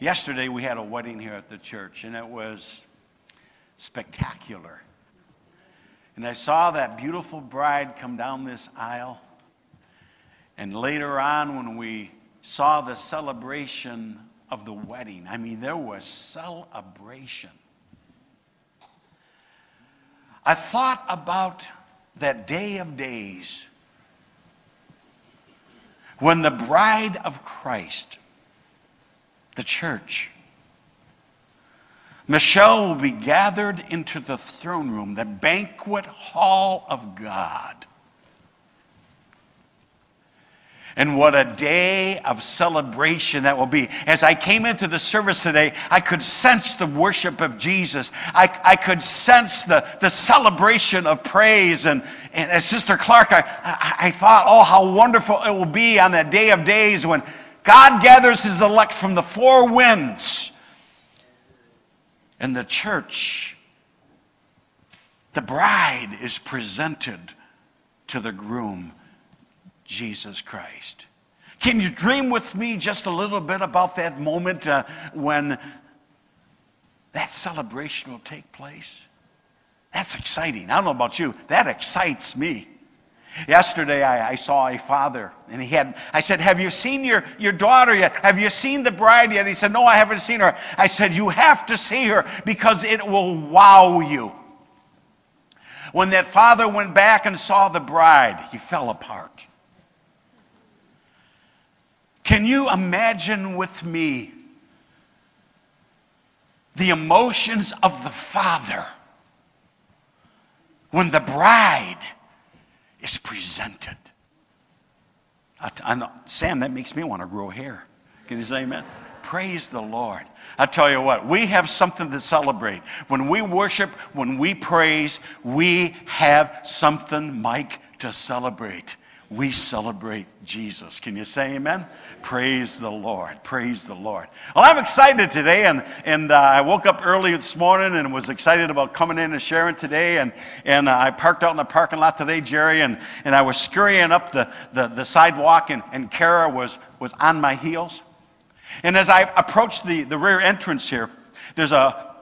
Yesterday we had a wedding here at the church, and it was spectacular. And I saw that beautiful bride come down this aisle. And later on, when we saw the celebration of the wedding, I mean, there was celebration. I thought about that day of days when the bride of Christ, the church, Michelle will be gathered into the throne room, the banquet hall of God. And what a day of celebration that will be. As I came into the service today, I could sense the worship of Jesus. I, I could sense the, the celebration of praise. And, and as Sister Clark, I, I, I thought, oh, how wonderful it will be on that day of days when God gathers his elect from the four winds. And the church, the bride, is presented to the groom Jesus Christ. Can you dream with me just a little bit about that moment uh, when that celebration will take place? That's exciting. I don't know about you, that excites me. Yesterday, I, I, saw a father, and he had, I said, Have you seen your, your daughter yet? Have you seen the bride yet? He said, No, I haven't seen her. I said, You have to see her because it will wow you. When that father went back and saw the bride, he fell apart. Can you imagine with me the emotions of the father when the bride is presented? I, Sam, that makes me want to grow hair. Can you say amen? Praise the Lord. I tell you what, we have something to celebrate. When we worship, when we praise, we have something, Mike, to celebrate we celebrate Jesus. Can you say amen? Praise the Lord. Praise the Lord. Well, I'm excited today, and, and uh, I woke up early this morning and was excited about coming in and sharing today. And, and uh, I parked out in the parking lot today, Jerry, and, and I was scurrying up the, the, the sidewalk, and, and Kara was, was on my heels. And as I approached the, the rear entrance here, there's a,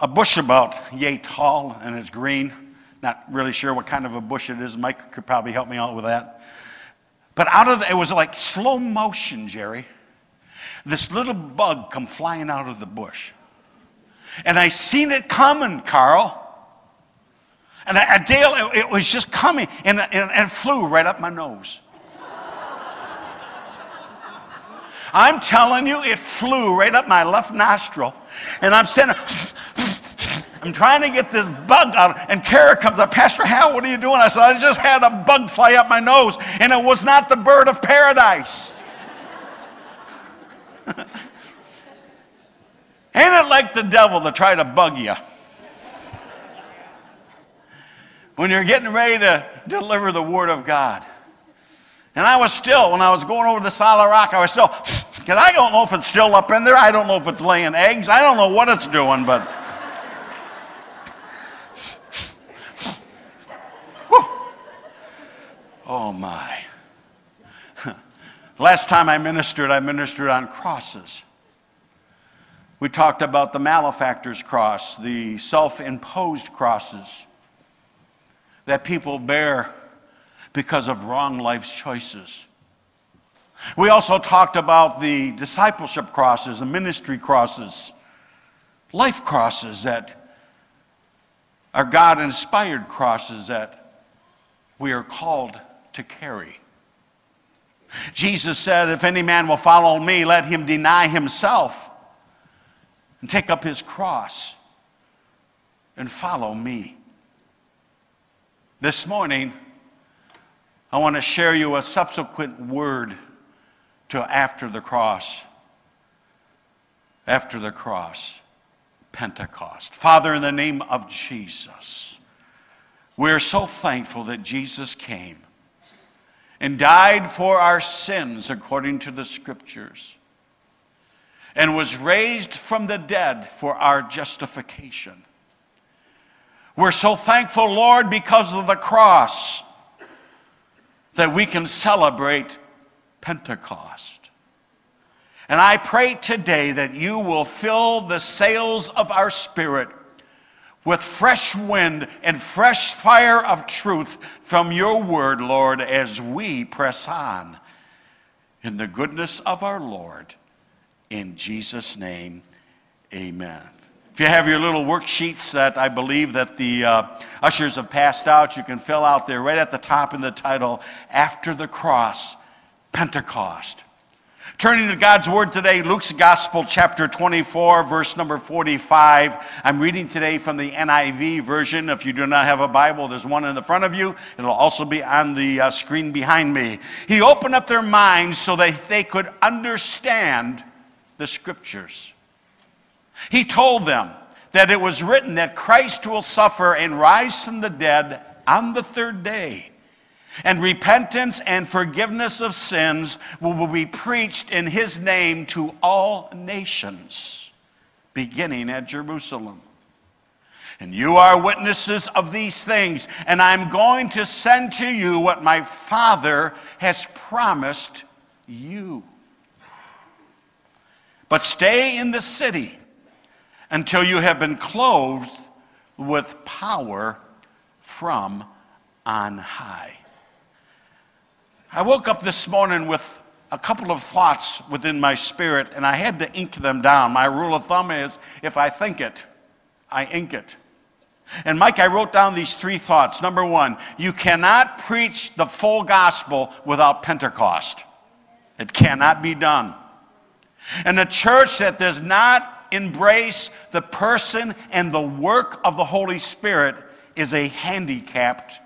a bush about yay tall, and it's green. Not really sure what kind of a bush it is. Mike could probably help me out with that. But out of the, it was like slow motion, Jerry. This little bug come flying out of the bush. And I seen it coming, Carl. And I, Dale, it, it, was just coming, and, and, and it flew right up my nose. I'm telling you, it flew right up my left nostril. And I'm sitting I'm trying to get this bug out. And Kara comes up, Pastor Hal, what are you doing? I said, I just had a bug fly up my nose, and it was not the bird of paradise. Ain't it like the devil to try to bug you? When you're getting ready to deliver the word of God. And I was still, when I was going over the solid rock, I was still, because I don't know if it's still up in there. I don't know if it's laying eggs. I don't know what it's doing, but. Oh my. Last time I ministered, I ministered on crosses. We talked about the malefactor's cross, the self imposed crosses that people bear because of wrong life choices. We also talked about the discipleship crosses, the ministry crosses, life crosses that are God inspired crosses that we are called to carry. Jesus said, If any man will follow me, let him deny himself and take up his cross and follow me. This morning, I want to share you a subsequent word to after the cross. After the cross, Pentecost. Father, in the name of Jesus, we're so thankful that Jesus came and died for our sins according to the scriptures, and was raised from the dead for our justification. We're so thankful, Lord, because of the cross that we can celebrate Pentecost. And I pray today that you will fill the sails of our spirit with fresh wind and fresh fire of truth from your word, Lord, as we press on in the goodness of our Lord. In Jesus' name, amen. If you have your little worksheets that I believe that the uh, ushers have passed out, you can fill out there right at the top in the title, After the Cross, Pentecost. Turning to God's Word today, Luke's Gospel, chapter 24, verse number 45. I'm reading today from the NIV version. If you do not have a Bible, there's one in the front of you. It'll also be on the uh, screen behind me. He opened up their minds so that they could understand the Scriptures. He told them that it was written that Christ will suffer and rise from the dead on the third day and repentance and forgiveness of sins will be preached in his name to all nations, beginning at Jerusalem. And you are witnesses of these things, and I'm going to send to you what my Father has promised you. But stay in the city until you have been clothed with power from on high. I woke up this morning with a couple of thoughts within my spirit, and I had to ink them down. My rule of thumb is if I think it, I ink it. And Mike, I wrote down these three thoughts. Number one, you cannot preach the full gospel without Pentecost, it cannot be done. And a church that does not embrace the person and the work of the Holy Spirit is a handicapped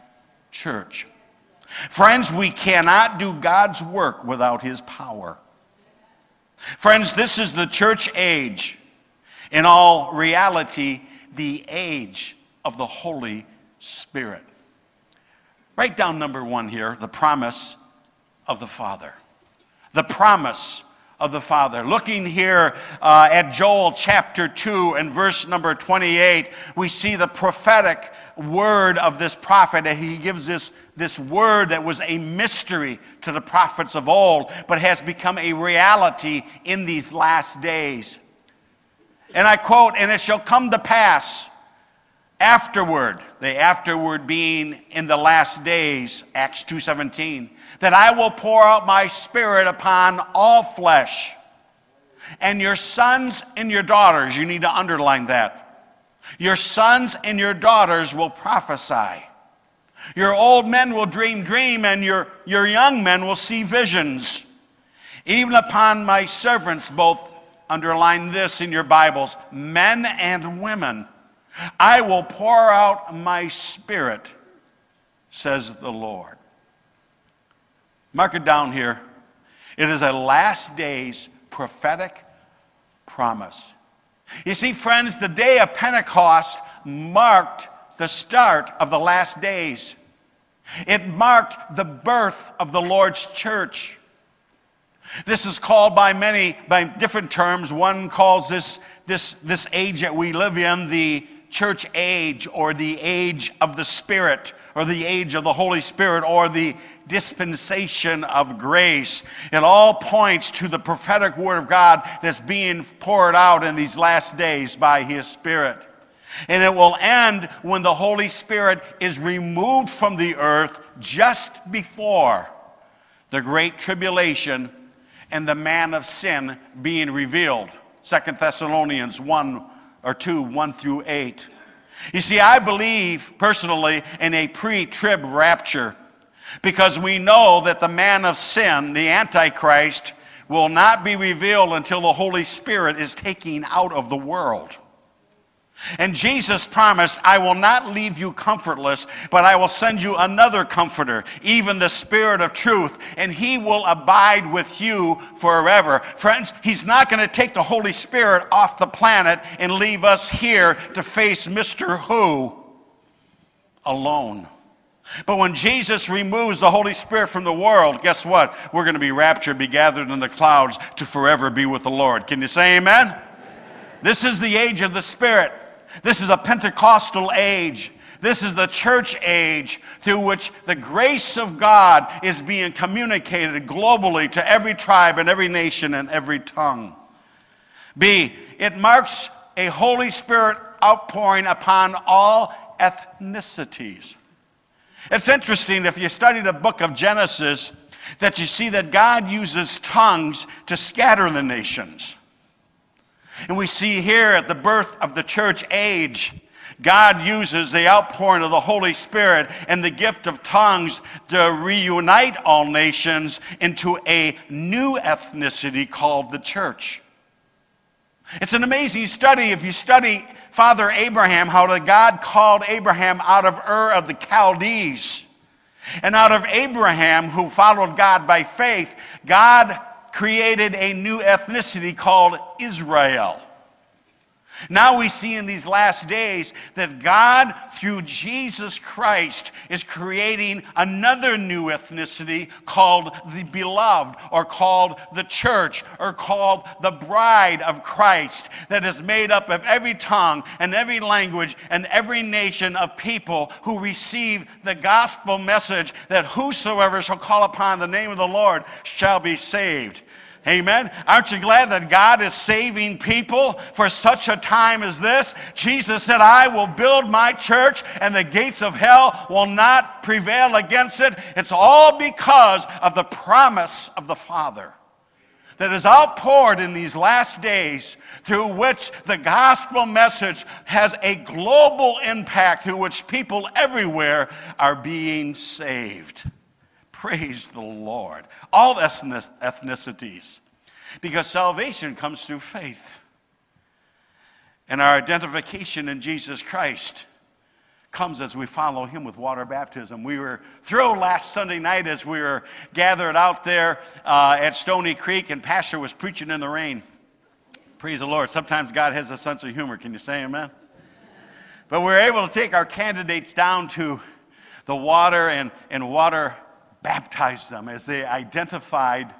church. Friends, we cannot do God's work without His power. Friends, this is the church age. In all reality, the age of the Holy Spirit. Write down number one here the promise of the Father. The promise of the Father. Looking here uh, at Joel chapter 2 and verse number 28, we see the prophetic word of this prophet. And he gives this, this word that was a mystery to the prophets of old, but has become a reality in these last days. And I quote, And it shall come to pass afterward, the afterward being in the last days, Acts 2:17, that I will pour out my spirit upon all flesh. And your sons and your daughters, you need to underline that. Your sons and your daughters will prophesy. Your old men will dream dream and your, your young men will see visions. Even upon my servants, both underline this in your Bibles, men and women I will pour out my spirit, says the Lord. Mark it down here. It is a last days prophetic promise. You see, friends, the day of Pentecost marked the start of the last days. It marked the birth of the Lord's church. This is called by many, by different terms. One calls this, this, this age that we live in the church age or the age of the Spirit or the age of the Holy Spirit or the dispensation of grace. It all points to the prophetic word of God that's being poured out in these last days by His Spirit. And it will end when the Holy Spirit is removed from the earth just before the great tribulation and the man of sin being revealed. Second Thessalonians 1 or 2, 1 through 8. You see, I believe personally in a pre trib rapture because we know that the man of sin, the Antichrist, will not be revealed until the Holy Spirit is taken out of the world. And Jesus promised, I will not leave you comfortless, but I will send you another comforter, even the Spirit of truth, and he will abide with you forever. Friends, he's not going to take the Holy Spirit off the planet and leave us here to face Mr. Who alone. But when Jesus removes the Holy Spirit from the world, guess what? We're going to be raptured, be gathered in the clouds to forever be with the Lord. Can you say amen? This is the age of the Spirit. This is a Pentecostal age. This is the church age through which the grace of God is being communicated globally to every tribe and every nation and every tongue. B, it marks a Holy Spirit outpouring upon all ethnicities. It's interesting if you study the book of Genesis that you see that God uses tongues to scatter the nations. And we see here at the birth of the church age, God uses the outpouring of the Holy Spirit and the gift of tongues to reunite all nations into a new ethnicity called the church. It's an amazing study if you study Father Abraham, how God called Abraham out of Ur of the Chaldees. And out of Abraham, who followed God by faith, God created a new ethnicity called Israel. Now we see in these last days that God, through Jesus Christ, is creating another new ethnicity called the beloved, or called the church, or called the bride of Christ, that is made up of every tongue and every language and every nation of people who receive the gospel message that whosoever shall call upon the name of the Lord shall be saved. Amen. Aren't you glad that God is saving people for such a time as this? Jesus said, I will build my church and the gates of hell will not prevail against it. It's all because of the promise of the Father that is outpoured in these last days through which the gospel message has a global impact through which people everywhere are being saved. Praise the Lord. All ethnicities. Because salvation comes through faith. And our identification in Jesus Christ comes as we follow him with water baptism. We were thrilled last Sunday night as we were gathered out there uh, at Stony Creek, and Pastor was preaching in the rain. Praise the Lord. Sometimes God has a sense of humor. Can you say amen? But we were able to take our candidates down to the water and, and water baptized them as they identified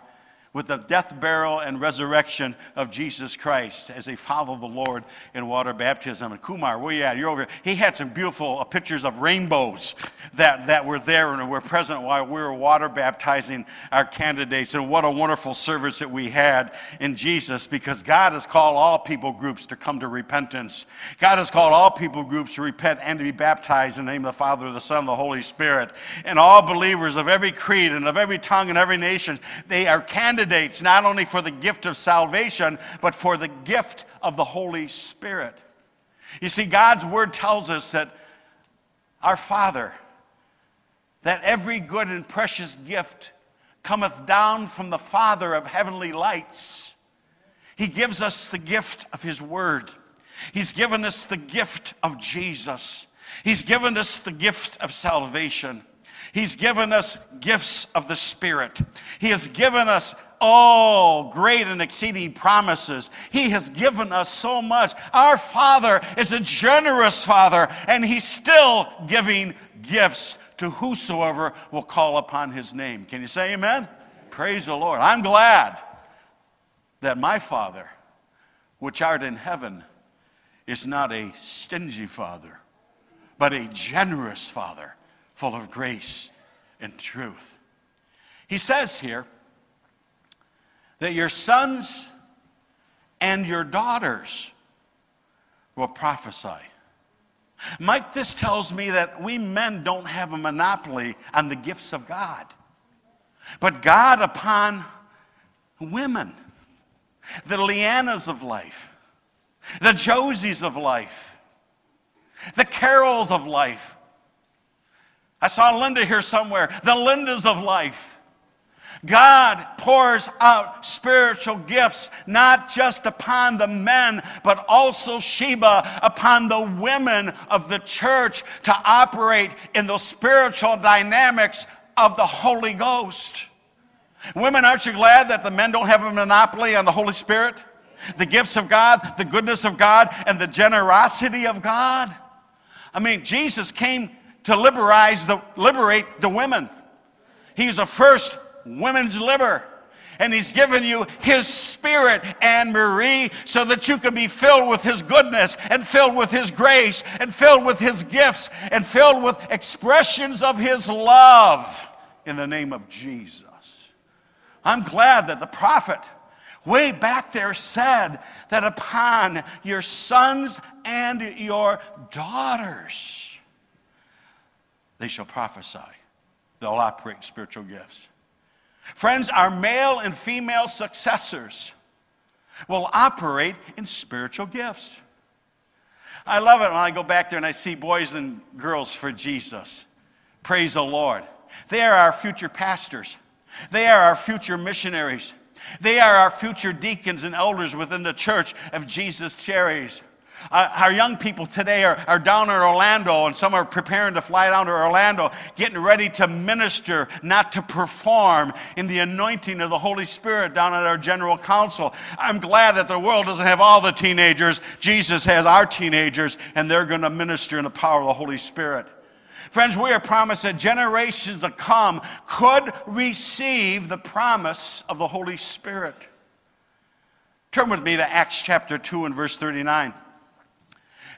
with the death, burial, and resurrection of Jesus Christ as they follow the Lord in water baptism. And Kumar, where you at? You're over here. He had some beautiful uh, pictures of rainbows that, that were there and were present while we were water baptizing our candidates. And what a wonderful service that we had in Jesus because God has called all people groups to come to repentance. God has called all people groups to repent and to be baptized in the name of the Father, the Son, and the Holy Spirit. And all believers of every creed and of every tongue and every nation, they are candidates candidates not only for the gift of salvation, but for the gift of the Holy Spirit. You see, God's word tells us that our Father, that every good and precious gift cometh down from the Father of heavenly lights. He gives us the gift of His Word. He's given us the gift of Jesus. He's given us the gift of salvation. He's given us gifts of the Spirit. He has given us all great and exceeding promises. He has given us so much. Our Father is a generous Father, and He's still giving gifts to whosoever will call upon His name. Can you say amen? Praise the Lord. I'm glad that my Father, which art in heaven, is not a stingy Father, but a generous Father full of grace and truth. He says here that your sons and your daughters will prophesy. Mike, this tells me that we men don't have a monopoly on the gifts of God, but God upon women, the Leannas of life, the Josies of life, the Carols of life, I saw Linda here somewhere. The Lindas of life. God pours out spiritual gifts not just upon the men, but also Sheba upon the women of the church to operate in the spiritual dynamics of the Holy Ghost. Women, aren't you glad that the men don't have a monopoly on the Holy Spirit? The gifts of God, the goodness of God, and the generosity of God? I mean, Jesus came to liberate the, liberate the women. He's the first women's liver. And He's given you His Spirit, Anne Marie, so that you can be filled with His goodness and filled with His grace and filled with His gifts and filled with expressions of His love in the name of Jesus. I'm glad that the prophet way back there said that upon your sons and your daughters, they shall prophesy. They'll operate spiritual gifts. Friends, our male and female successors will operate in spiritual gifts. I love it when I go back there and I see boys and girls for Jesus. Praise the Lord. They are our future pastors, they are our future missionaries, they are our future deacons and elders within the church of Jesus Cherries. Uh, our young people today are, are down in Orlando, and some are preparing to fly down to Orlando, getting ready to minister, not to perform in the anointing of the Holy Spirit down at our general council. I'm glad that the world doesn't have all the teenagers. Jesus has our teenagers, and they're going to minister in the power of the Holy Spirit. Friends, we are promised that generations to come could receive the promise of the Holy Spirit. Turn with me to Acts chapter 2 and verse 39.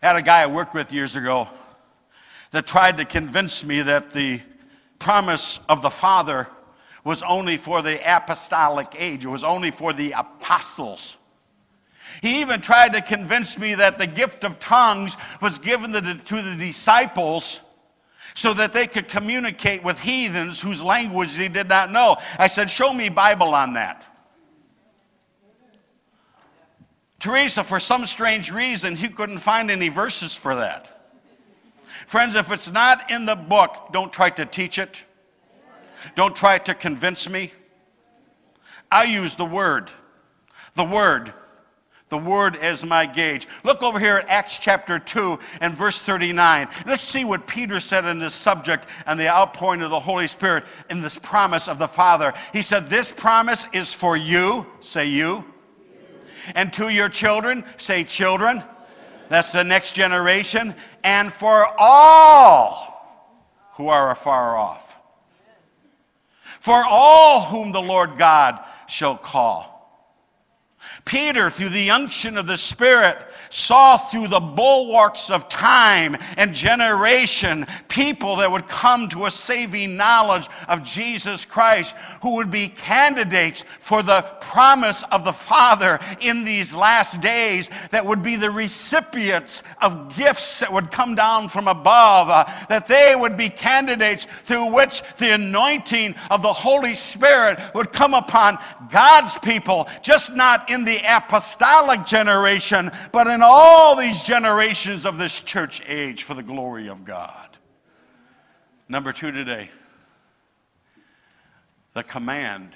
Had a guy I worked with years ago that tried to convince me that the promise of the Father was only for the apostolic age, it was only for the apostles. He even tried to convince me that the gift of tongues was given to the disciples so that they could communicate with heathens whose language they did not know. I said, Show me Bible on that. Teresa, for some strange reason, he couldn't find any verses for that. Friends, if it's not in the book, don't try to teach it. Don't try to convince me. I use the word. The word. The word as my gauge. Look over here at Acts chapter 2 and verse 39. Let's see what Peter said in this subject and the outpouring of the Holy Spirit in this promise of the Father. He said, This promise is for you. Say you and to your children, say children, that's the next generation, and for all who are afar off. For all whom the Lord God shall call. Peter, through the unction of the Spirit, saw through the bulwarks of time and generation people that would come to a saving knowledge of Jesus Christ, who would be candidates for the promise of the Father in these last days, that would be the recipients of gifts that would come down from above, uh, that they would be candidates through which the anointing of the Holy Spirit would come upon God's people, just not in the apostolic generation, but in all these generations of this church age for the glory of God. Number two today the command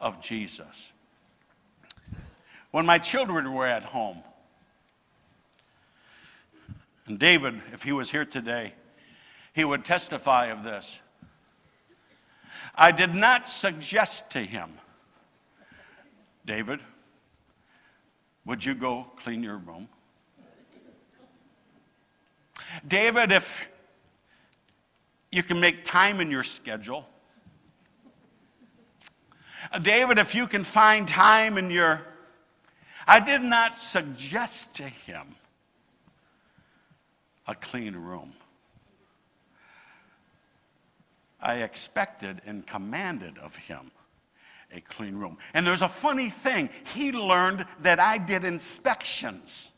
of Jesus. When my children were at home, and David, if he was here today, he would testify of this. I did not suggest to him David, would you go clean your room? David, if you can make time in your schedule. David, if you can find time in your. I did not suggest to him a clean room. I expected and commanded of him a clean room. And there's a funny thing. He learned that I did inspections.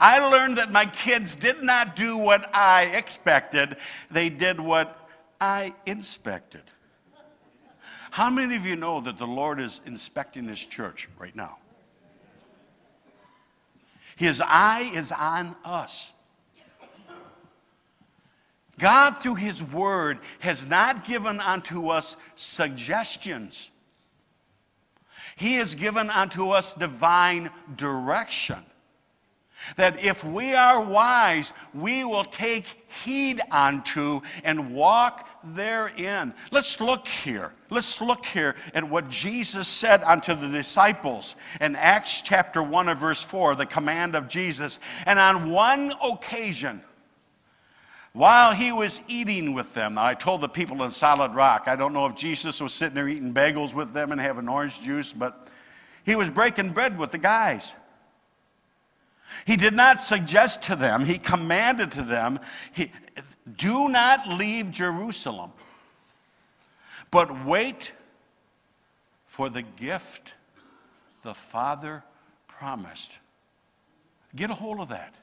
I learned that my kids did not do what I expected, they did what I inspected. How many of you know that the Lord is inspecting this church right now? His eye is on us. God, through His Word, has not given unto us suggestions. He has given unto us divine direction. That if we are wise, we will take heed unto and walk therein. Let's look here. Let's look here at what Jesus said unto the disciples in Acts chapter 1 and verse 4, the command of Jesus. And on one occasion, while he was eating with them. I told the people in Solid Rock, I don't know if Jesus was sitting there eating bagels with them and having orange juice, but he was breaking bread with the guys. He did not suggest to them, he commanded to them, he, do not leave Jerusalem, but wait for the gift the Father promised. Get a hold of that.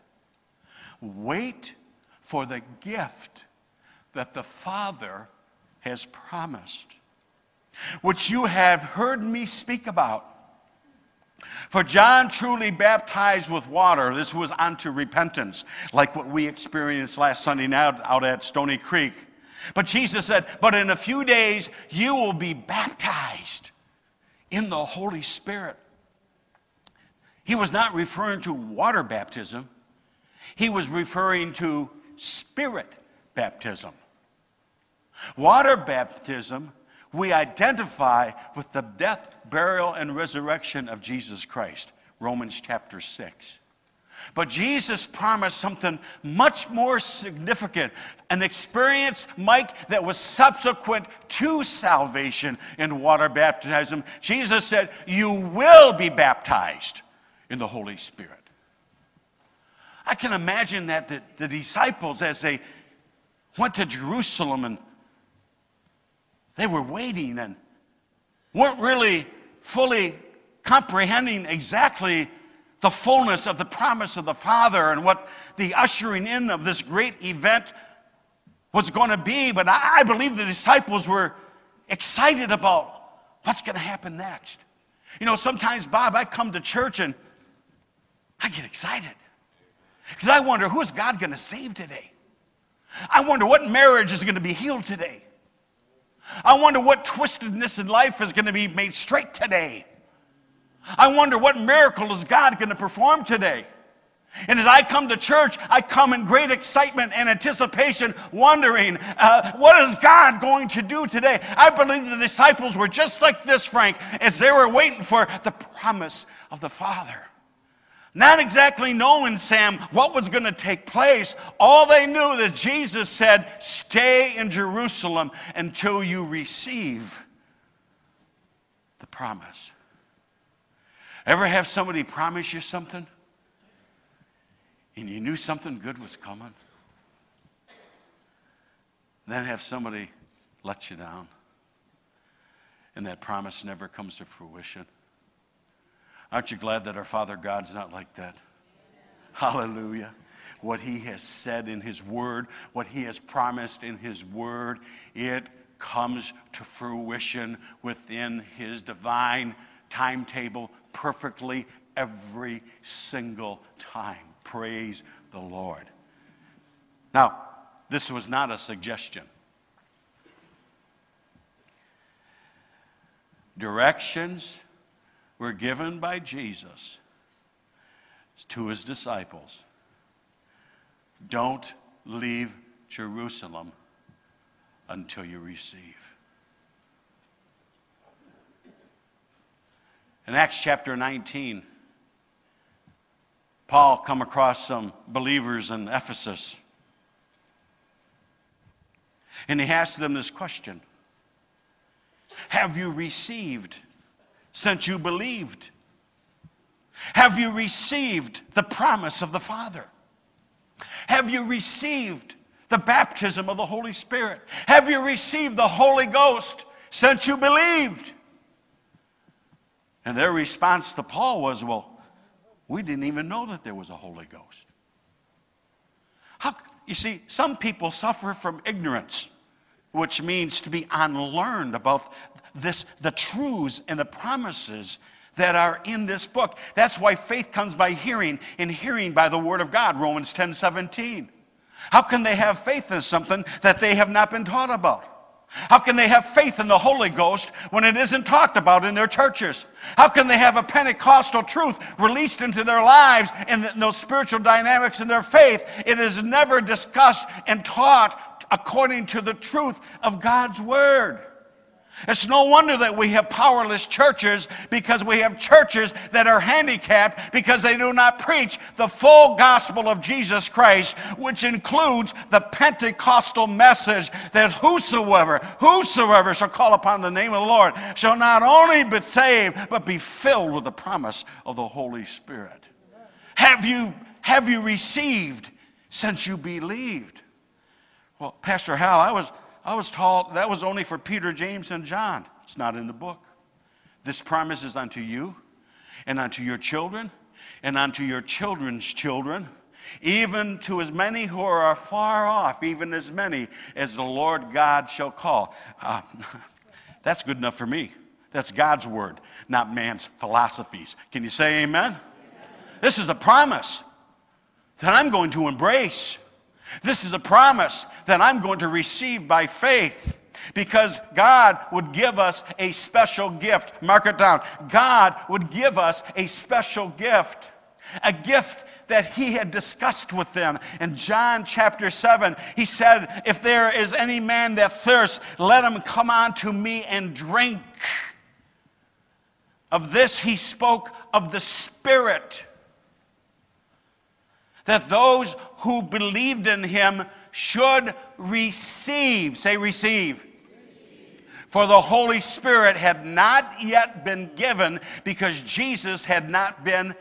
Wait for the gift that the Father has promised, which you have heard me speak about. For John truly baptized with water. This was unto repentance, like what we experienced last Sunday night out at Stony Creek. But Jesus said, But in a few days you will be baptized in the Holy Spirit. He was not referring to water baptism, he was referring to spirit baptism. Water baptism, we identify with the death, burial, and resurrection of Jesus Christ. Romans chapter 6. But Jesus promised something much more significant an experience, Mike, that was subsequent to salvation in water baptism. Jesus said, You will be baptized in the Holy Spirit. I can imagine that the, the disciples, as they went to Jerusalem and they were waiting and weren't really fully comprehending exactly the fullness of the promise of the Father and what the ushering in of this great event was going to be. But I believe the disciples were excited about what's going to happen next. You know, sometimes, Bob, I come to church and I get excited. Because I wonder who is God going to save today? I wonder what marriage is going to be healed today. I wonder what twistedness in life is going to be made straight today. I wonder what miracle is God going to perform today. And as I come to church, I come in great excitement and anticipation, wondering, uh, what is God going to do today? I believe the disciples were just like this, Frank, as they were waiting for the promise of the Father. Not exactly knowing, Sam, what was going to take place. All they knew that Jesus said, Stay in Jerusalem until you receive the promise. Ever have somebody promise you something and you knew something good was coming? Then have somebody let you down and that promise never comes to fruition? Aren't you glad that our Father God's not like that? Hallelujah. What He has said in His Word, what He has promised in His Word, it comes to fruition within His divine timetable perfectly every single time. Praise the Lord. Now, this was not a suggestion. Directions were given by Jesus to his disciples don't leave Jerusalem until you receive. In Acts chapter 19, Paul come across some believers in Ephesus. And he asked them this question Have you received since you believed? Have you received the promise of the Father? Have you received the baptism of the Holy Spirit? Have you received the Holy Ghost since you believed? And their response to Paul was, Well, we didn't even know that there was a Holy Ghost. How, you see, some people suffer from ignorance, which means to be unlearned about this, the truths and the promises that are in this book. That's why faith comes by hearing, and hearing by the word of God, Romans 10 17. How can they have faith in something that they have not been taught about? How can they have faith in the Holy Ghost when it isn't talked about in their churches? How can they have a Pentecostal truth released into their lives and those spiritual dynamics in their faith? It is never discussed and taught according to the truth of God's Word. It's no wonder that we have powerless churches because we have churches that are handicapped because they do not preach the full gospel of Jesus Christ, which includes the Pentecostal message that whosoever, whosoever shall call upon the name of the Lord shall not only be saved, but be filled with the promise of the Holy Spirit. Have you, have you received since you believed? Well, Pastor Hal, I was I was taught that was only for Peter, James, and John. It's not in the book. This promise is unto you and unto your children and unto your children's children, even to as many who are far off, even as many as the Lord God shall call. Uh, that's good enough for me. That's God's word, not man's philosophies. Can you say amen? amen? This is the promise that I'm going to embrace. This is a promise that I'm going to receive by faith because God would give us a special gift. Mark it down. God would give us a special gift, a gift that he had discussed with them. In John chapter 7, he said, If there is any man that thirsts, let him come unto me and drink. Of this he spoke of the Spirit that those who believed in him should receive. Say, receive. For the Holy Spirit had not yet been given because Jesus had not been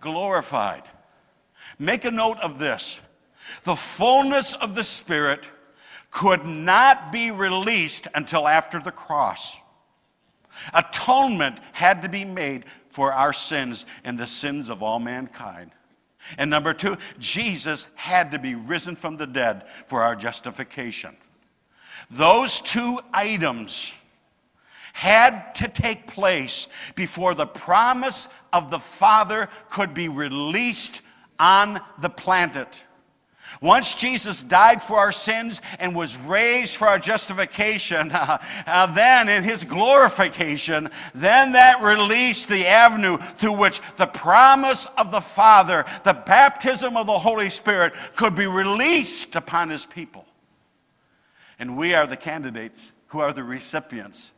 glorified. Make a note of this the fullness of the Spirit could not be released until after the cross. Atonement had to be made for our sins and the sins of all mankind. And number two, Jesus had to be risen from the dead for our justification. Those two items had to take place before the promise of the Father could be released on the planet. Once Jesus died for our sins and was raised for our justification, uh, uh, then in his glorification, then that released the avenue through which the promise of the Father, the baptism of the Holy Spirit, could be released upon his people. And we are the candidates who are the recipients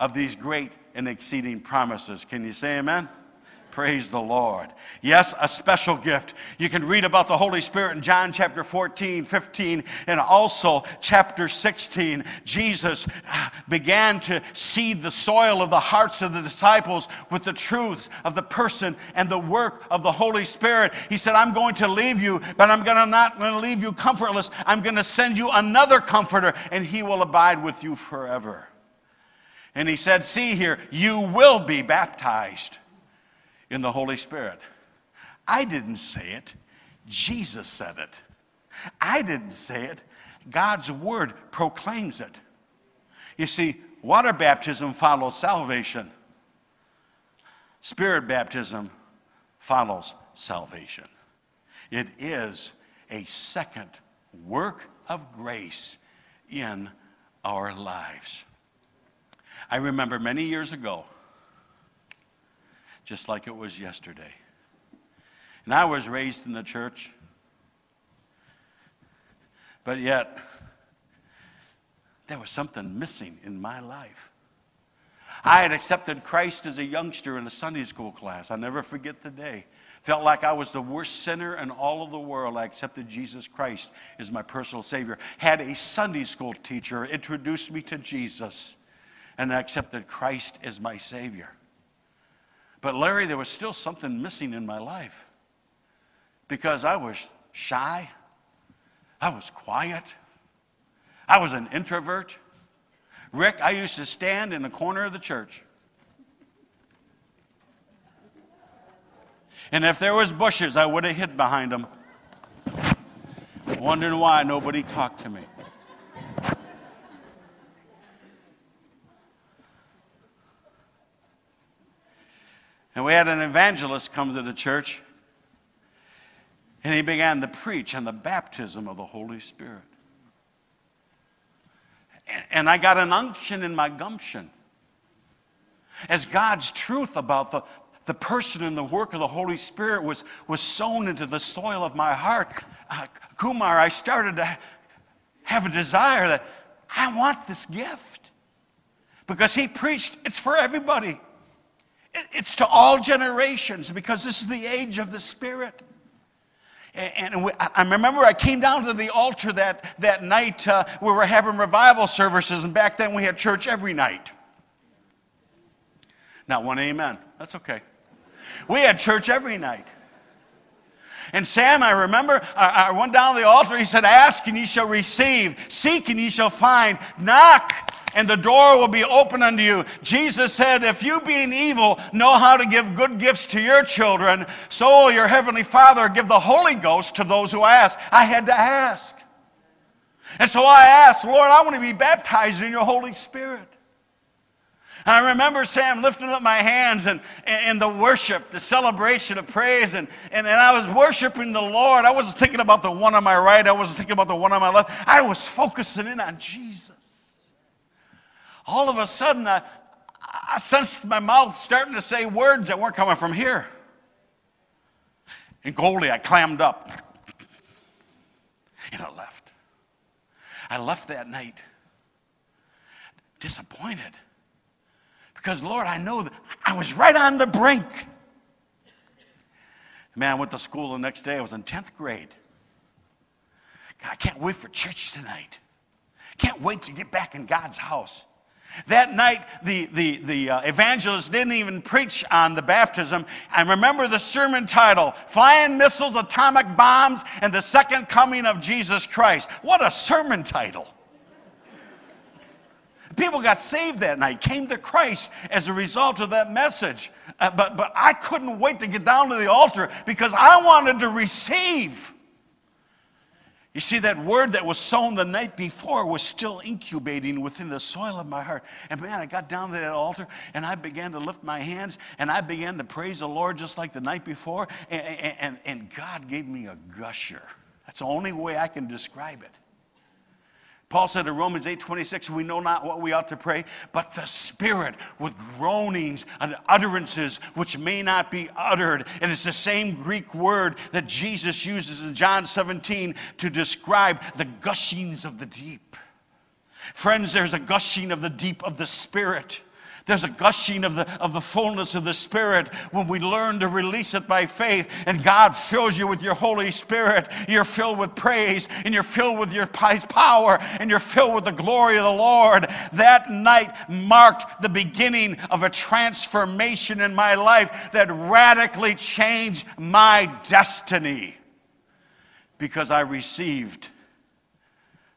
of these great and exceeding promises. Can you say amen? Praise the Lord. Yes, a special gift. You can read about the Holy Spirit in John chapter 14, 15, and also chapter 16. Jesus uh, began to seed the soil of the hearts of the disciples with the truths of the person and the work of the Holy Spirit. He said, I'm going to leave you, but I'm to not going to leave you comfortless. I'm going to send you another comforter, and he will abide with you forever. And he said, See here, you will be baptized in the Holy Spirit. I didn't say it, Jesus said it. I didn't say it, God's Word proclaims it. You see, water baptism follows salvation, Spirit baptism follows salvation. It is a second work of grace in our lives. I remember many years ago, just like it was yesterday. And I was raised in the church, but yet there was something missing in my life. I had accepted Christ as a youngster in a Sunday school class. I'll never forget the day. Felt like I was the worst sinner in all of the world. I accepted Jesus Christ as my personal Savior. Had a Sunday school teacher introduce me to Jesus, and I accepted Christ as my Savior. But Larry, there was still something missing in my life because I was shy, I was quiet, I was an introvert. Rick, I used to stand in the corner of the church. And if there was bushes, I would have hid behind them, wondering why nobody talked to me. And we had an evangelist come to the church, and he began to preach on the baptism of the Holy Spirit. And I got an unction in my gumption. As God's truth about the, the person and the work of the Holy Spirit was, was sown into the soil of my heart, uh, Kumar, I started to have a desire that I want this gift. Because he preached, it's for everybody. It's to all generations because this is the age of the Spirit. And I remember I came down to the altar that, that night uh, we were having revival services, and back then we had church every night. Not one amen. That's okay. We had church every night. And Sam, I remember, I, I went down to the altar. He said, Ask and ye shall receive, seek and ye shall find, knock and the door will be open unto you. Jesus said, If you, being evil, know how to give good gifts to your children, so will your heavenly Father give the Holy Ghost to those who ask. I had to ask. And so I asked, Lord, I want to be baptized in your Holy Spirit. And I remember Sam lifting up my hands and, and the worship, the celebration of praise. And, and, and I was worshiping the Lord. I wasn't thinking about the one on my right, I wasn't thinking about the one on my left. I was focusing in on Jesus. All of a sudden, I, I sensed my mouth starting to say words that weren't coming from here. And Goldie, I clammed up. And I left. I left that night disappointed. Because, Lord, I know that I was right on the brink. Man, I went to school the next day. I was in 10th grade. God, I can't wait for church tonight. Can't wait to get back in God's house. That night, the, the, the uh, evangelist didn't even preach on the baptism. And remember the sermon title Flying Missiles, Atomic Bombs, and the Second Coming of Jesus Christ. What a sermon title! People got saved that night, came to Christ as a result of that message. Uh, but, but I couldn't wait to get down to the altar because I wanted to receive. You see, that word that was sown the night before was still incubating within the soil of my heart. And man, I got down to that altar and I began to lift my hands and I began to praise the Lord just like the night before. And, and, and God gave me a gusher. That's the only way I can describe it. Paul said in Romans 8 26, we know not what we ought to pray, but the Spirit with groanings and utterances which may not be uttered. And it's the same Greek word that Jesus uses in John 17 to describe the gushings of the deep. Friends, there's a gushing of the deep of the Spirit. There's a gushing of the, of the fullness of the Spirit when we learn to release it by faith and God fills you with your Holy Spirit. You're filled with praise and you're filled with your power and you're filled with the glory of the Lord. That night marked the beginning of a transformation in my life that radically changed my destiny because I received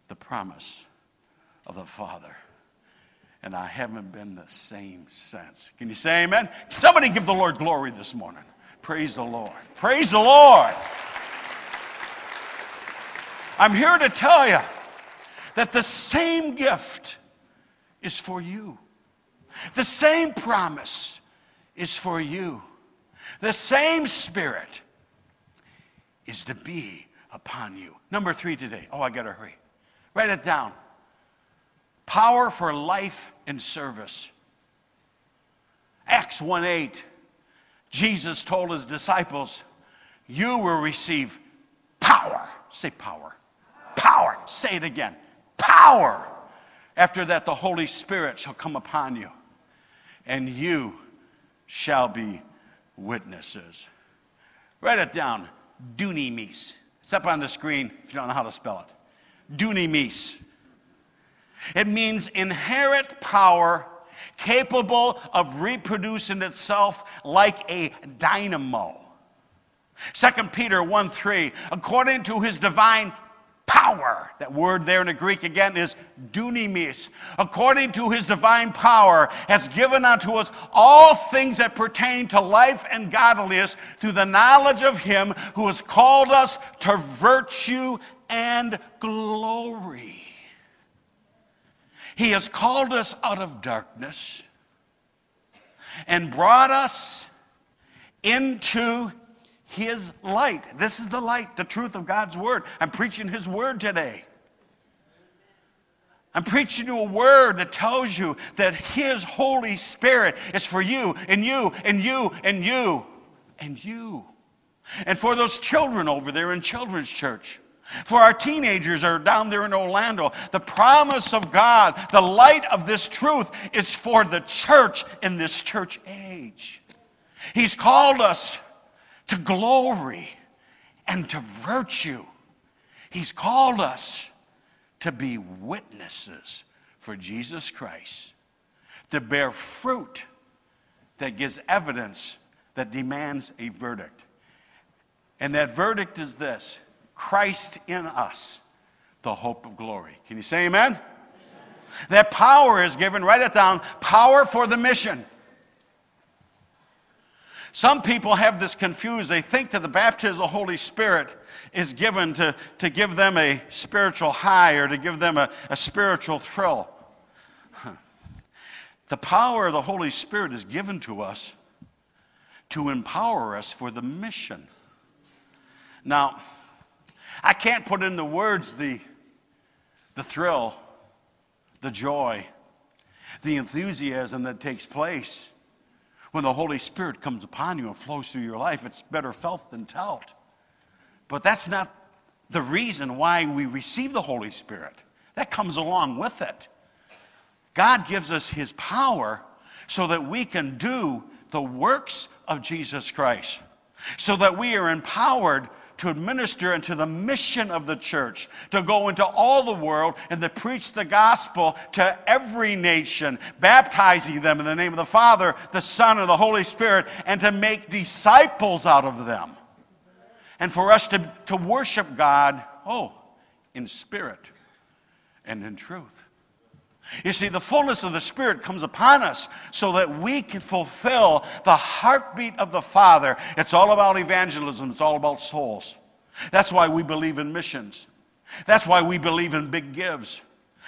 the promise of the Father and I haven't been the same since. Can you say amen? Somebody give the Lord glory this morning. Praise the Lord. Praise the Lord. I'm here to tell you that the same gift is for you. The same promise is for you. The same spirit is to be upon you. Number three today. Oh, I got to hurry. Write it down. Power for life and service. Acts 1 8, Jesus told his disciples, You will receive power. Say power. Power. Say it again. Power. After that, the Holy Spirit shall come upon you, and you shall be witnesses. Write it down. Dunamis. It's up on the screen if you don't know how to spell it. Dunamis. It means inherent power capable of reproducing itself like a dynamo. 2 Peter 1 3, according to his divine power. That word there in the Greek again is dunamis. According to his divine power, has given unto us all things that pertain to life and godliness through the knowledge of him who has called us to virtue and glory. He has called us out of darkness and brought us into His light. This is the light, the truth of God's Word. I'm preaching His Word today. I'm preaching you a word that tells you that His Holy Spirit is for you and you and you and you and you. And for those children over there in children's church, For our teenagers are down there in Orlando, the promise of God, the light of this truth is for the church in this church age. He's called us to glory and to virtue. He's called us to be witnesses for Jesus Christ, to bear fruit that gives evidence that demands a verdict. And that verdict is this Christ in us, the hope of glory. Can you say amen? amen? That power is given, write it down power for the mission. Some people have this confused. They think that the baptism of the Holy Spirit is given to, to give them a spiritual high or to give them a, a spiritual thrill. The power of the Holy Spirit is given to us to empower us for the mission. Now, I can't put in the words the, the thrill, the joy, the enthusiasm that takes place when the Holy Spirit comes upon you and flows through your life. It's better felt than told. But that's not the reason why we receive the Holy Spirit. That comes along with it. God gives us His power so that we can do the works of Jesus Christ, so that we are empowered to administer into the mission of the church, to go into all the world and to preach the gospel to every nation, baptizing them in the name of the Father, the Son, and the Holy Spirit, and to make disciples out of them. And for us to, to worship God, oh, in spirit and in truth. You see, the fullness of the Spirit comes upon us so that we can fulfill the heartbeat of the Father. It's all about evangelism, it's all about souls. That's why we believe in missions. That's why we believe in big gives.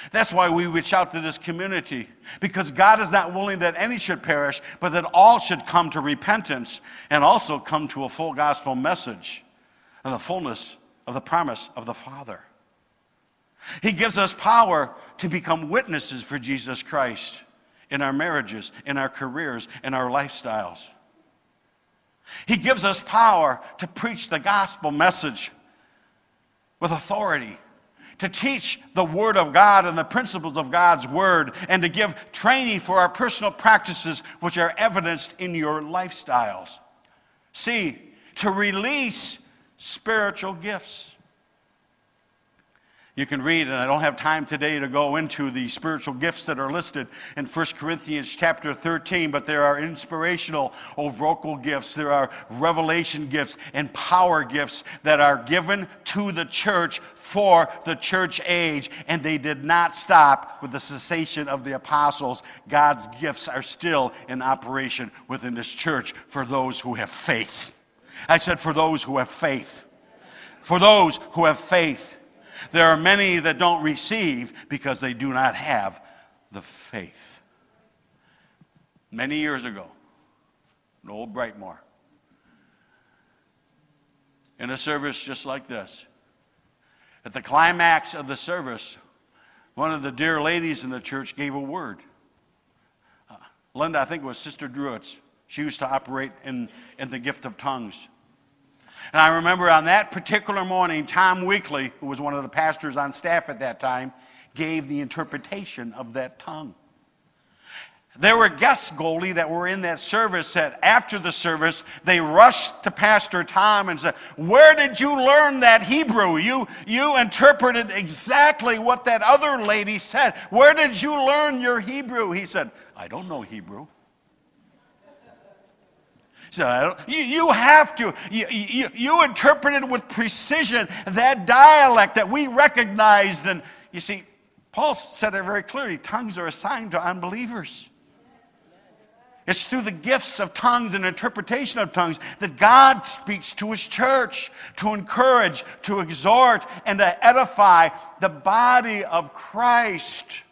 That's why we reach out to this community. Because God is not willing that any should perish, but that all should come to repentance and also come to a full gospel message and the fullness of the promise of the Father. He gives us power to become witnesses for Jesus Christ in our marriages, in our careers, in our lifestyles. He gives us power to preach the gospel message with authority, to teach the Word of God and the principles of God's Word, and to give training for our personal practices, which are evidenced in your lifestyles. See, to release spiritual gifts. You can read, and I don't have time today to go into the spiritual gifts that are listed in 1 Corinthians chapter 13, but there are inspirational or vocal gifts, there are revelation gifts, and power gifts that are given to the church for the church age, and they did not stop with the cessation of the apostles. God's gifts are still in operation within this church for those who have faith. I said, for those who have faith. For those who have faith. There are many that don't receive because they do not have the faith. Many years ago, in old Brightmoor, in a service just like this, at the climax of the service, one of the dear ladies in the church gave a word. Uh, Linda, I think it was Sister Druitt's. She used to operate in, in the gift of tongues. And I remember on that particular morning, Tom Weekly, who was one of the pastors on staff at that time, gave the interpretation of that tongue. There were guests, Goldie, that were in that service that after the service, they rushed to Pastor Tom and said, Where did you learn that Hebrew? You, you interpreted exactly what that other lady said. Where did you learn your Hebrew? He said, I don't know Hebrew. So you, you have to, you, you, you interpreted with precision that dialect that we recognized. And you see, Paul said it very clearly tongues are assigned to unbelievers. It's through the gifts of tongues and interpretation of tongues that God speaks to his church to encourage, to exhort, and to edify the body of Christ.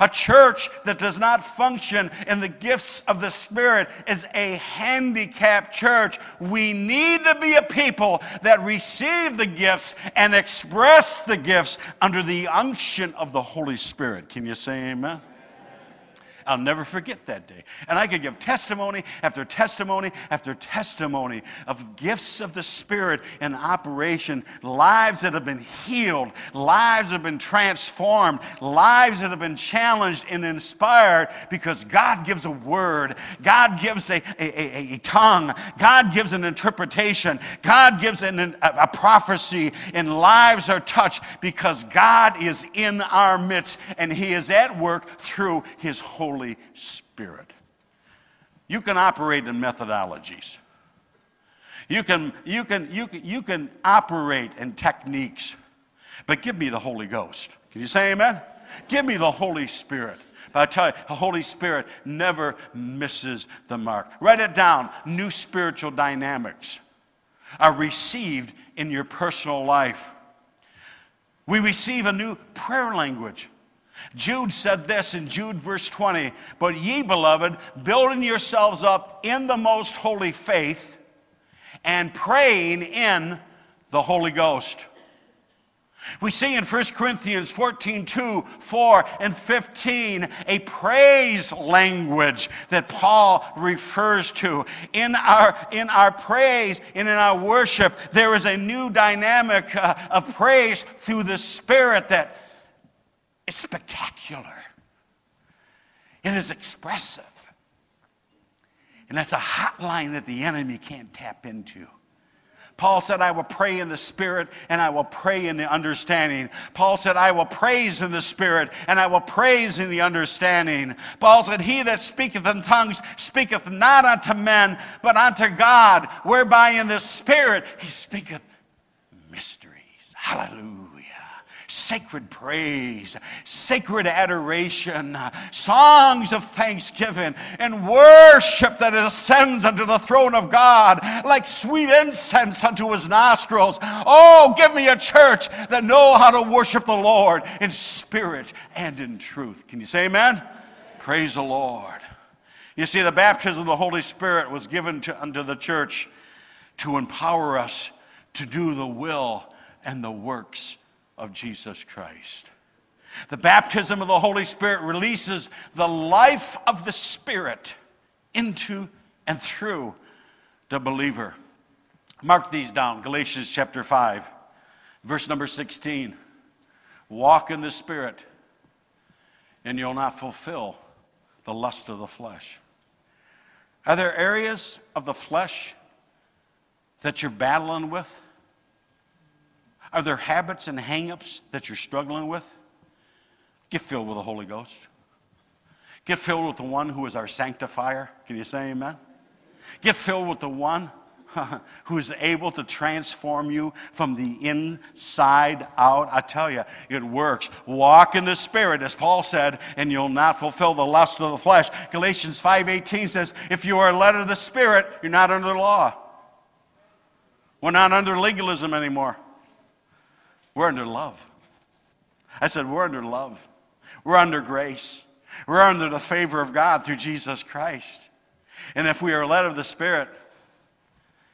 A church that does not function in the gifts of the Spirit is a handicapped church. We need to be a people that receive the gifts and express the gifts under the unction of the Holy Spirit. Can you say amen? I'll never forget that day. And I could give testimony after testimony after testimony of gifts of the Spirit in operation, lives that have been healed, lives that have been transformed, lives that have been challenged and inspired because God gives a word, God gives a, a, a, a tongue, God gives an interpretation, God gives an, a, a prophecy, and lives are touched because God is in our midst and He is at work through His Holy Spirit. You can operate in methodologies. You can, you can, you can, you can operate in techniques, but give me the Holy Ghost. Can you say amen? Give me the Holy Spirit. But I tell you, the Holy Spirit never misses the mark. Write it down. New spiritual dynamics are received in your personal life. We receive a new prayer language. Jude said this in Jude verse 20 But ye, beloved, building yourselves up in the most holy faith and praying in the Holy Ghost. We see in 1 Corinthians 14, 2, 4, and 15 a praise language that Paul refers to. In our, in our praise and in our worship, there is a new dynamic uh, of praise through the Spirit that is spectacular. It is expressive. And that's a hotline that the enemy can't tap into. Paul said, I will pray in the Spirit and I will pray in the understanding. Paul said, I will praise in the Spirit and I will praise in the understanding. Paul said, He that speaketh in tongues speaketh not unto men, but unto God, whereby in the Spirit he speaketh mysteries. Hallelujah sacred praise, sacred adoration, songs of thanksgiving, and worship that ascends unto the throne of God like sweet incense unto his nostrils. Oh, give me a church that know how to worship the Lord in spirit and in truth. Can you say amen? Praise the Lord. You see, the baptism of the Holy Spirit was given to, unto the church to empower us to do the will and the works of Jesus Christ. The baptism of the Holy Spirit releases the life of the Spirit into and through the believer. Mark these down Galatians chapter 5, verse number 16. Walk in the Spirit, and you'll not fulfill the lust of the flesh. Are there areas of the flesh that you're battling with? Are there habits and hangups that you're struggling with? Get filled with the Holy Ghost. Get filled with the one who is our sanctifier. Can you say amen? Get filled with the one who is able to transform you from the inside out. I tell you, it works. Walk in the Spirit, as Paul said, and you'll not fulfill the lust of the flesh. Galatians 5.18 says, if you are led of the Spirit, you're not under the law. We're not under legalism anymore. We're under love. I said, We're under love. We're under grace. We're under the favor of God through Jesus Christ. And if we are led of the Spirit,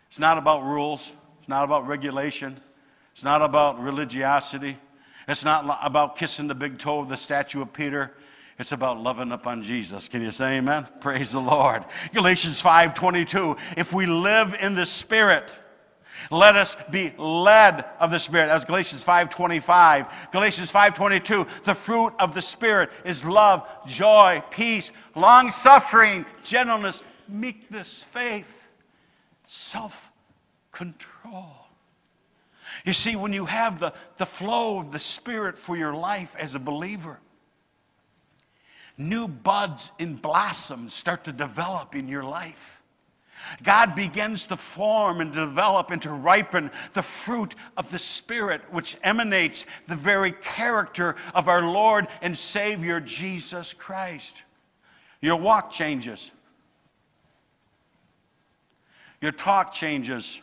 it's not about rules, it's not about regulation, it's not about religiosity, it's not about kissing the big toe of the statue of Peter. It's about loving upon Jesus. Can you say amen? Praise the Lord. Galatians 5:22. If we live in the Spirit, let us be led of the Spirit. That was Galatians 5.25. Galatians 5.22. The fruit of the Spirit is love, joy, peace, long-suffering, gentleness, meekness, faith, self-control. You see, when you have the, the flow of the Spirit for your life as a believer, new buds and blossoms start to develop in your life. God begins to form and develop and to ripen the fruit of the Spirit, which emanates the very character of our Lord and Savior Jesus Christ. Your walk changes, your talk changes,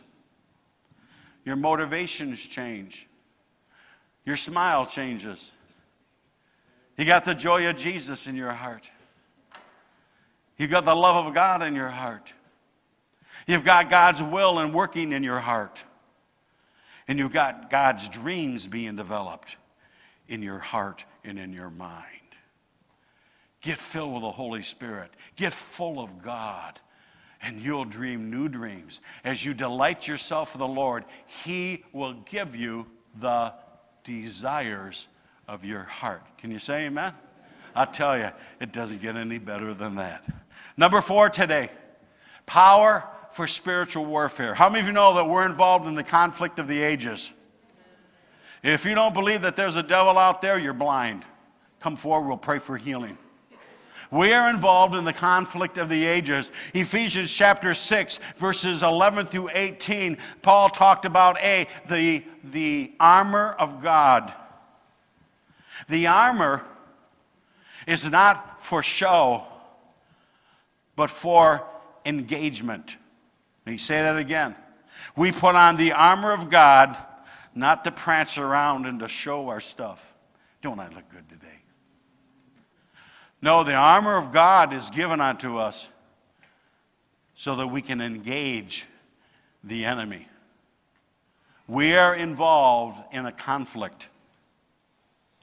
your motivations change, your smile changes. You got the joy of Jesus in your heart. You got the love of God in your heart. You've got God's will and working in your heart. And you've got God's dreams being developed in your heart and in your mind. Get filled with the Holy Spirit. Get full of God. And you'll dream new dreams. As you delight yourself in the Lord, He will give you the desires of your heart. Can you say amen? I tell you, it doesn't get any better than that. Number four today power for spiritual warfare. How many of you know that we're involved in the conflict of the ages? If you don't believe that there's a devil out there, you're blind. Come forward, we'll pray for healing. We are involved in the conflict of the ages. Ephesians chapter 6, verses 11 through 18, Paul talked about A, the, the armor of God. The armor is not for show, but for engagement. Let me say that again. We put on the armor of God not to prance around and to show our stuff. Don't I look good today? No, the armor of God is given unto us so that we can engage the enemy. We are involved in a conflict.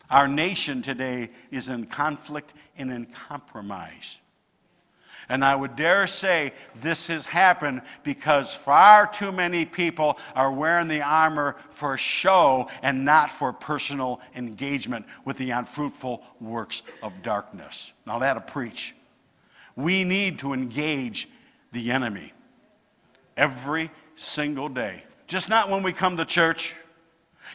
Our nation today is in conflict and in compromise. And I would dare say this has happened because far too many people are wearing the armor for show and not for personal engagement with the unfruitful works of darkness. Now, that'll preach. We need to engage the enemy every single day. Just not when we come to church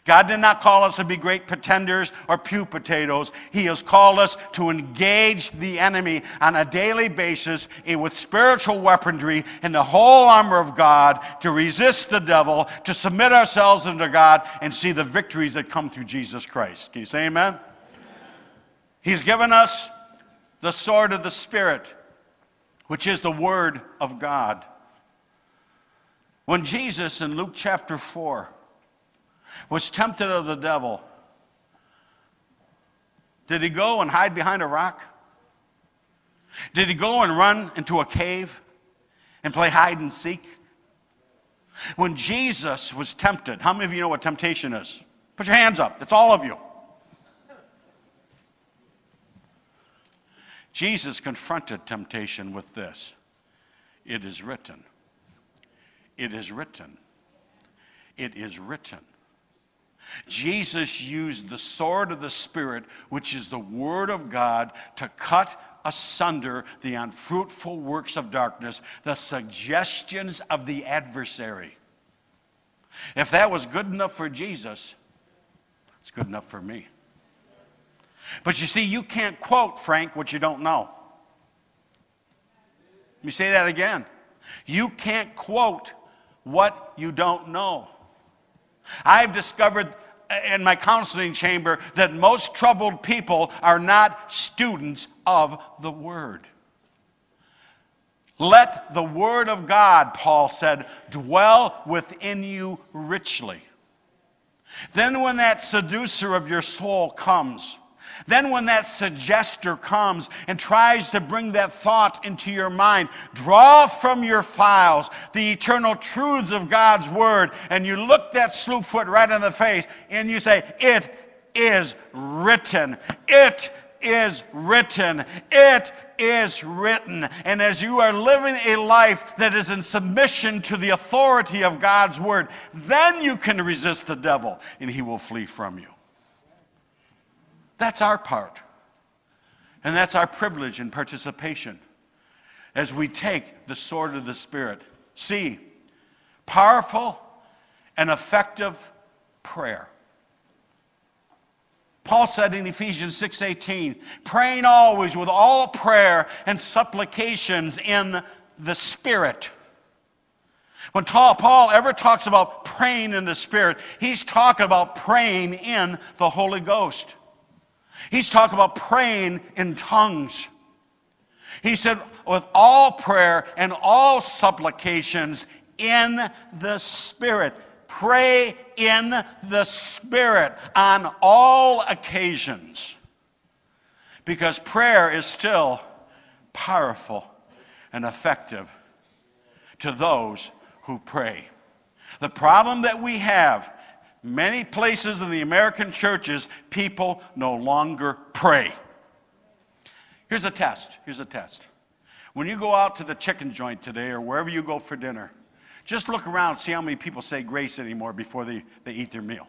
God did not call us to be great pretenders or pew potatoes. He has called us to engage the enemy on a daily basis eh, with spiritual weaponry and the whole armor of God to resist the devil, to submit ourselves unto God, and see the victories that come through Jesus Christ. Can you say amen? amen. He's given us the sword of the Spirit, which is the Word of God. When Jesus in Luke chapter 4, was tempted of the devil, did he go and hide behind a rock? Did he go and run into a cave and play hide and seek? When Jesus was tempted, how many of you know what temptation is? Put your hands up. That's all of you. Jesus confronted temptation with this It is written. It is written. It is written. Jesus used the sword of the Spirit, which is the Word of God, to cut asunder the unfruitful works of darkness, the suggestions of the adversary. If that was good enough for Jesus, it's good enough for me. But you see, you can't quote, Frank, what you don't know. Let me say that again. You can't quote what you don't know. I've discovered uh, in my counseling chamber that most troubled people are not students of the Word. Let the Word of God, Paul said, dwell within you richly. Then, when that seducer of your soul comes, then, when that suggester comes and tries to bring that thought into your mind, draw from your files the eternal truths of God's Word, and you look that slewfoot right in the face and you say, It is written. It is written. It is written. And as you are living a life that is in submission to the authority of God's word, then you can resist the devil and he will flee from you. That's our part. And that's our privilege and participation as we take the sword of the Spirit. See, powerful and effective prayer. Paul said in Ephesians 6:18, praying always with all prayer and supplications in the Spirit. When Paul ever talks about praying in the Spirit, he's talking about praying in the Holy Ghost. He's talking about praying in tongues. He said, with all prayer and all supplications in the Spirit. Pray in the Spirit on all occasions. Because prayer is still powerful and effective to those who pray. The problem that we have Many places in the American churches, people no longer pray. Here's a test. Here's a test. When you go out to the chicken joint today or wherever you go for dinner, just look around and see how many people say grace anymore before they, they eat their meal.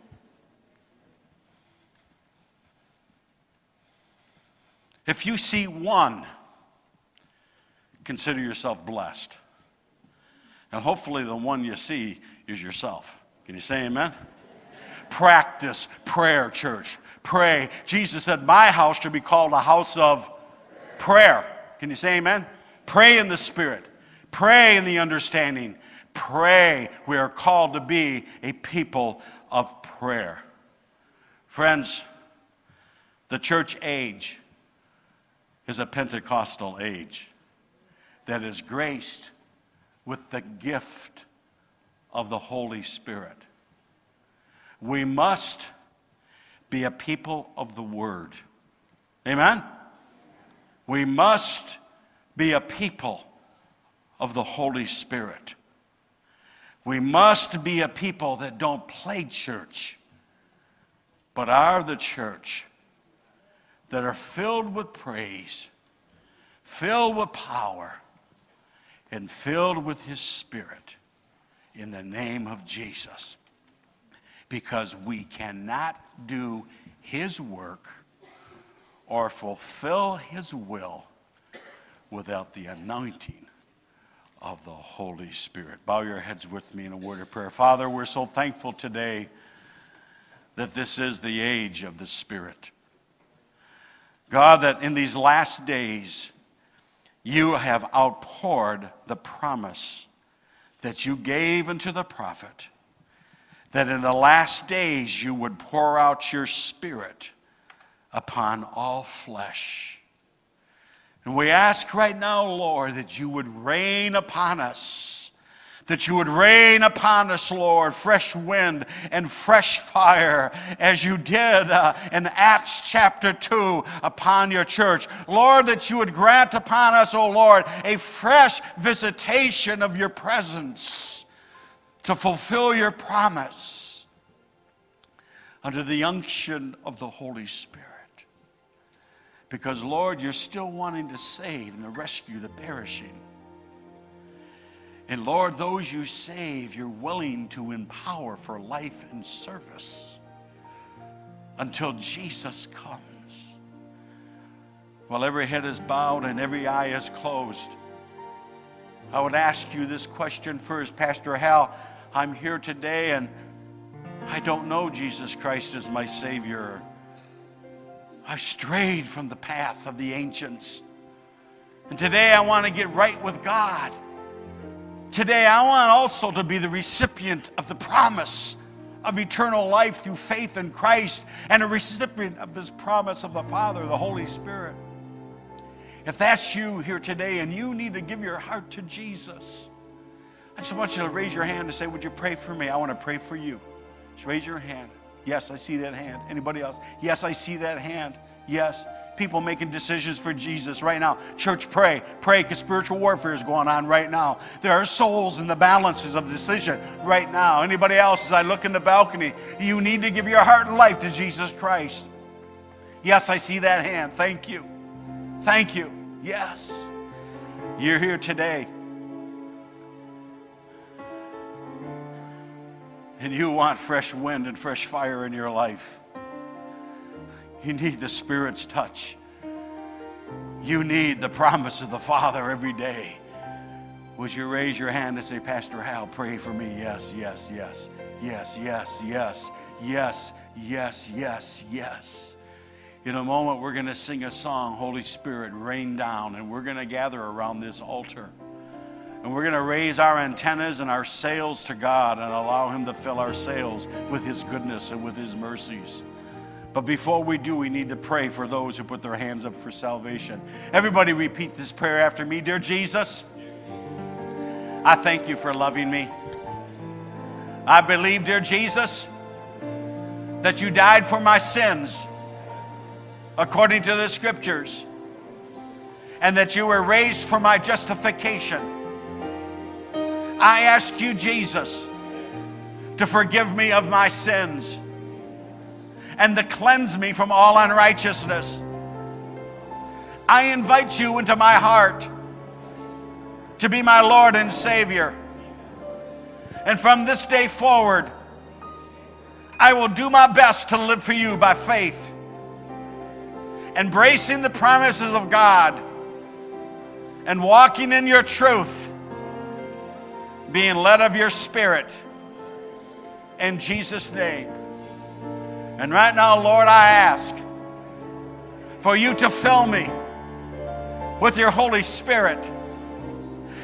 If you see one, consider yourself blessed. And hopefully, the one you see is yourself. Can you say amen? Practice prayer, church. Pray. Jesus said, My house should be called a house of prayer. Can you say amen? Pray in the Spirit, pray in the understanding. Pray. We are called to be a people of prayer. Friends, the church age is a Pentecostal age that is graced with the gift of the Holy Spirit. We must be a people of the Word. Amen? We must be a people of the Holy Spirit. We must be a people that don't play church, but are the church that are filled with praise, filled with power, and filled with His Spirit in the name of Jesus. Because we cannot do His work or fulfill His will without the anointing of the Holy Spirit. Bow your heads with me in a word of prayer. Father, we're so thankful today that this is the age of the Spirit. God, that in these last days, you have outpoured the promise that you gave unto the prophet that in the last days you would pour out your spirit upon all flesh. And we ask right now, Lord, that you would rain upon us that you would rain upon us, Lord, fresh wind and fresh fire as you did uh, in Acts chapter 2 upon your church. Lord, that you would grant upon us, O oh Lord, a fresh visitation of your presence to fulfill your promise under the unction of the Holy Spirit. Because, Lord, you're still wanting to save and to rescue the perishing. And Lord, those you save, you're willing to empower for life and service until Jesus comes. While every head is bowed and every eye is closed, I would ask you this question first. Pastor Hal, I'm here today and I don't know Jesus Christ as my Savior. I've strayed from the path of the ancients. And today I want to get right with God. Today, I want also to be the recipient of the promise of eternal life through faith in Christ and a recipient of this promise of the Father, the Holy Spirit. If that's you here today and you need to give your heart to Jesus, I just want you to raise your hand and say, Would you pray for me? I want to pray for you. Just raise your hand. Yes, I see that hand. Anybody else? Yes, I see that hand. Yes people making decisions for Jesus right now. Church, pray. Pray because spiritual warfare is going on right now. There are souls in the balances of decision right now. Anybody else, as I look in the balcony, you need to give your heart and life to Jesus Christ. Yes, I see that hand. Thank you. Thank you. Yes. You're here today. And you want fresh wind and fresh fire in your life. You need the Spirit's touch. You need the promise of the Father every day. Would you raise your hand and say, Pastor Hal, pray for me? Yes, yes, yes, yes, yes, yes, yes, yes, yes, yes. In a moment, we're going to sing a song, Holy Spirit, rain down, and we're going to gather around this altar. And we're going to raise our antennas and our sails to God and allow Him to fill our sails with His goodness and with His mercies. But before we do, we need to pray for those who put their hands up for salvation. Everybody repeat this prayer after me. Dear Jesus, I thank you for loving me. I believe, dear Jesus, that you died for my sins according to the scriptures, and that you were raised for my justification. I ask you, Jesus, to forgive me of my sins and to cleanse me from all unrighteousness. I invite you into my heart to be my Lord and Savior. And from this day forward, I will do my best to live for you by faith, embracing the promises of God and walking in your truth, being led of your Spirit. In Jesus' name. And right now, Lord, I ask for you to fill me with your Holy Spirit.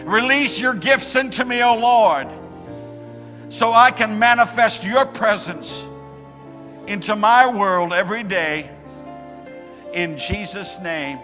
Release your gifts into me, O Lord, so I can manifest your presence into my world every day. In Jesus' name.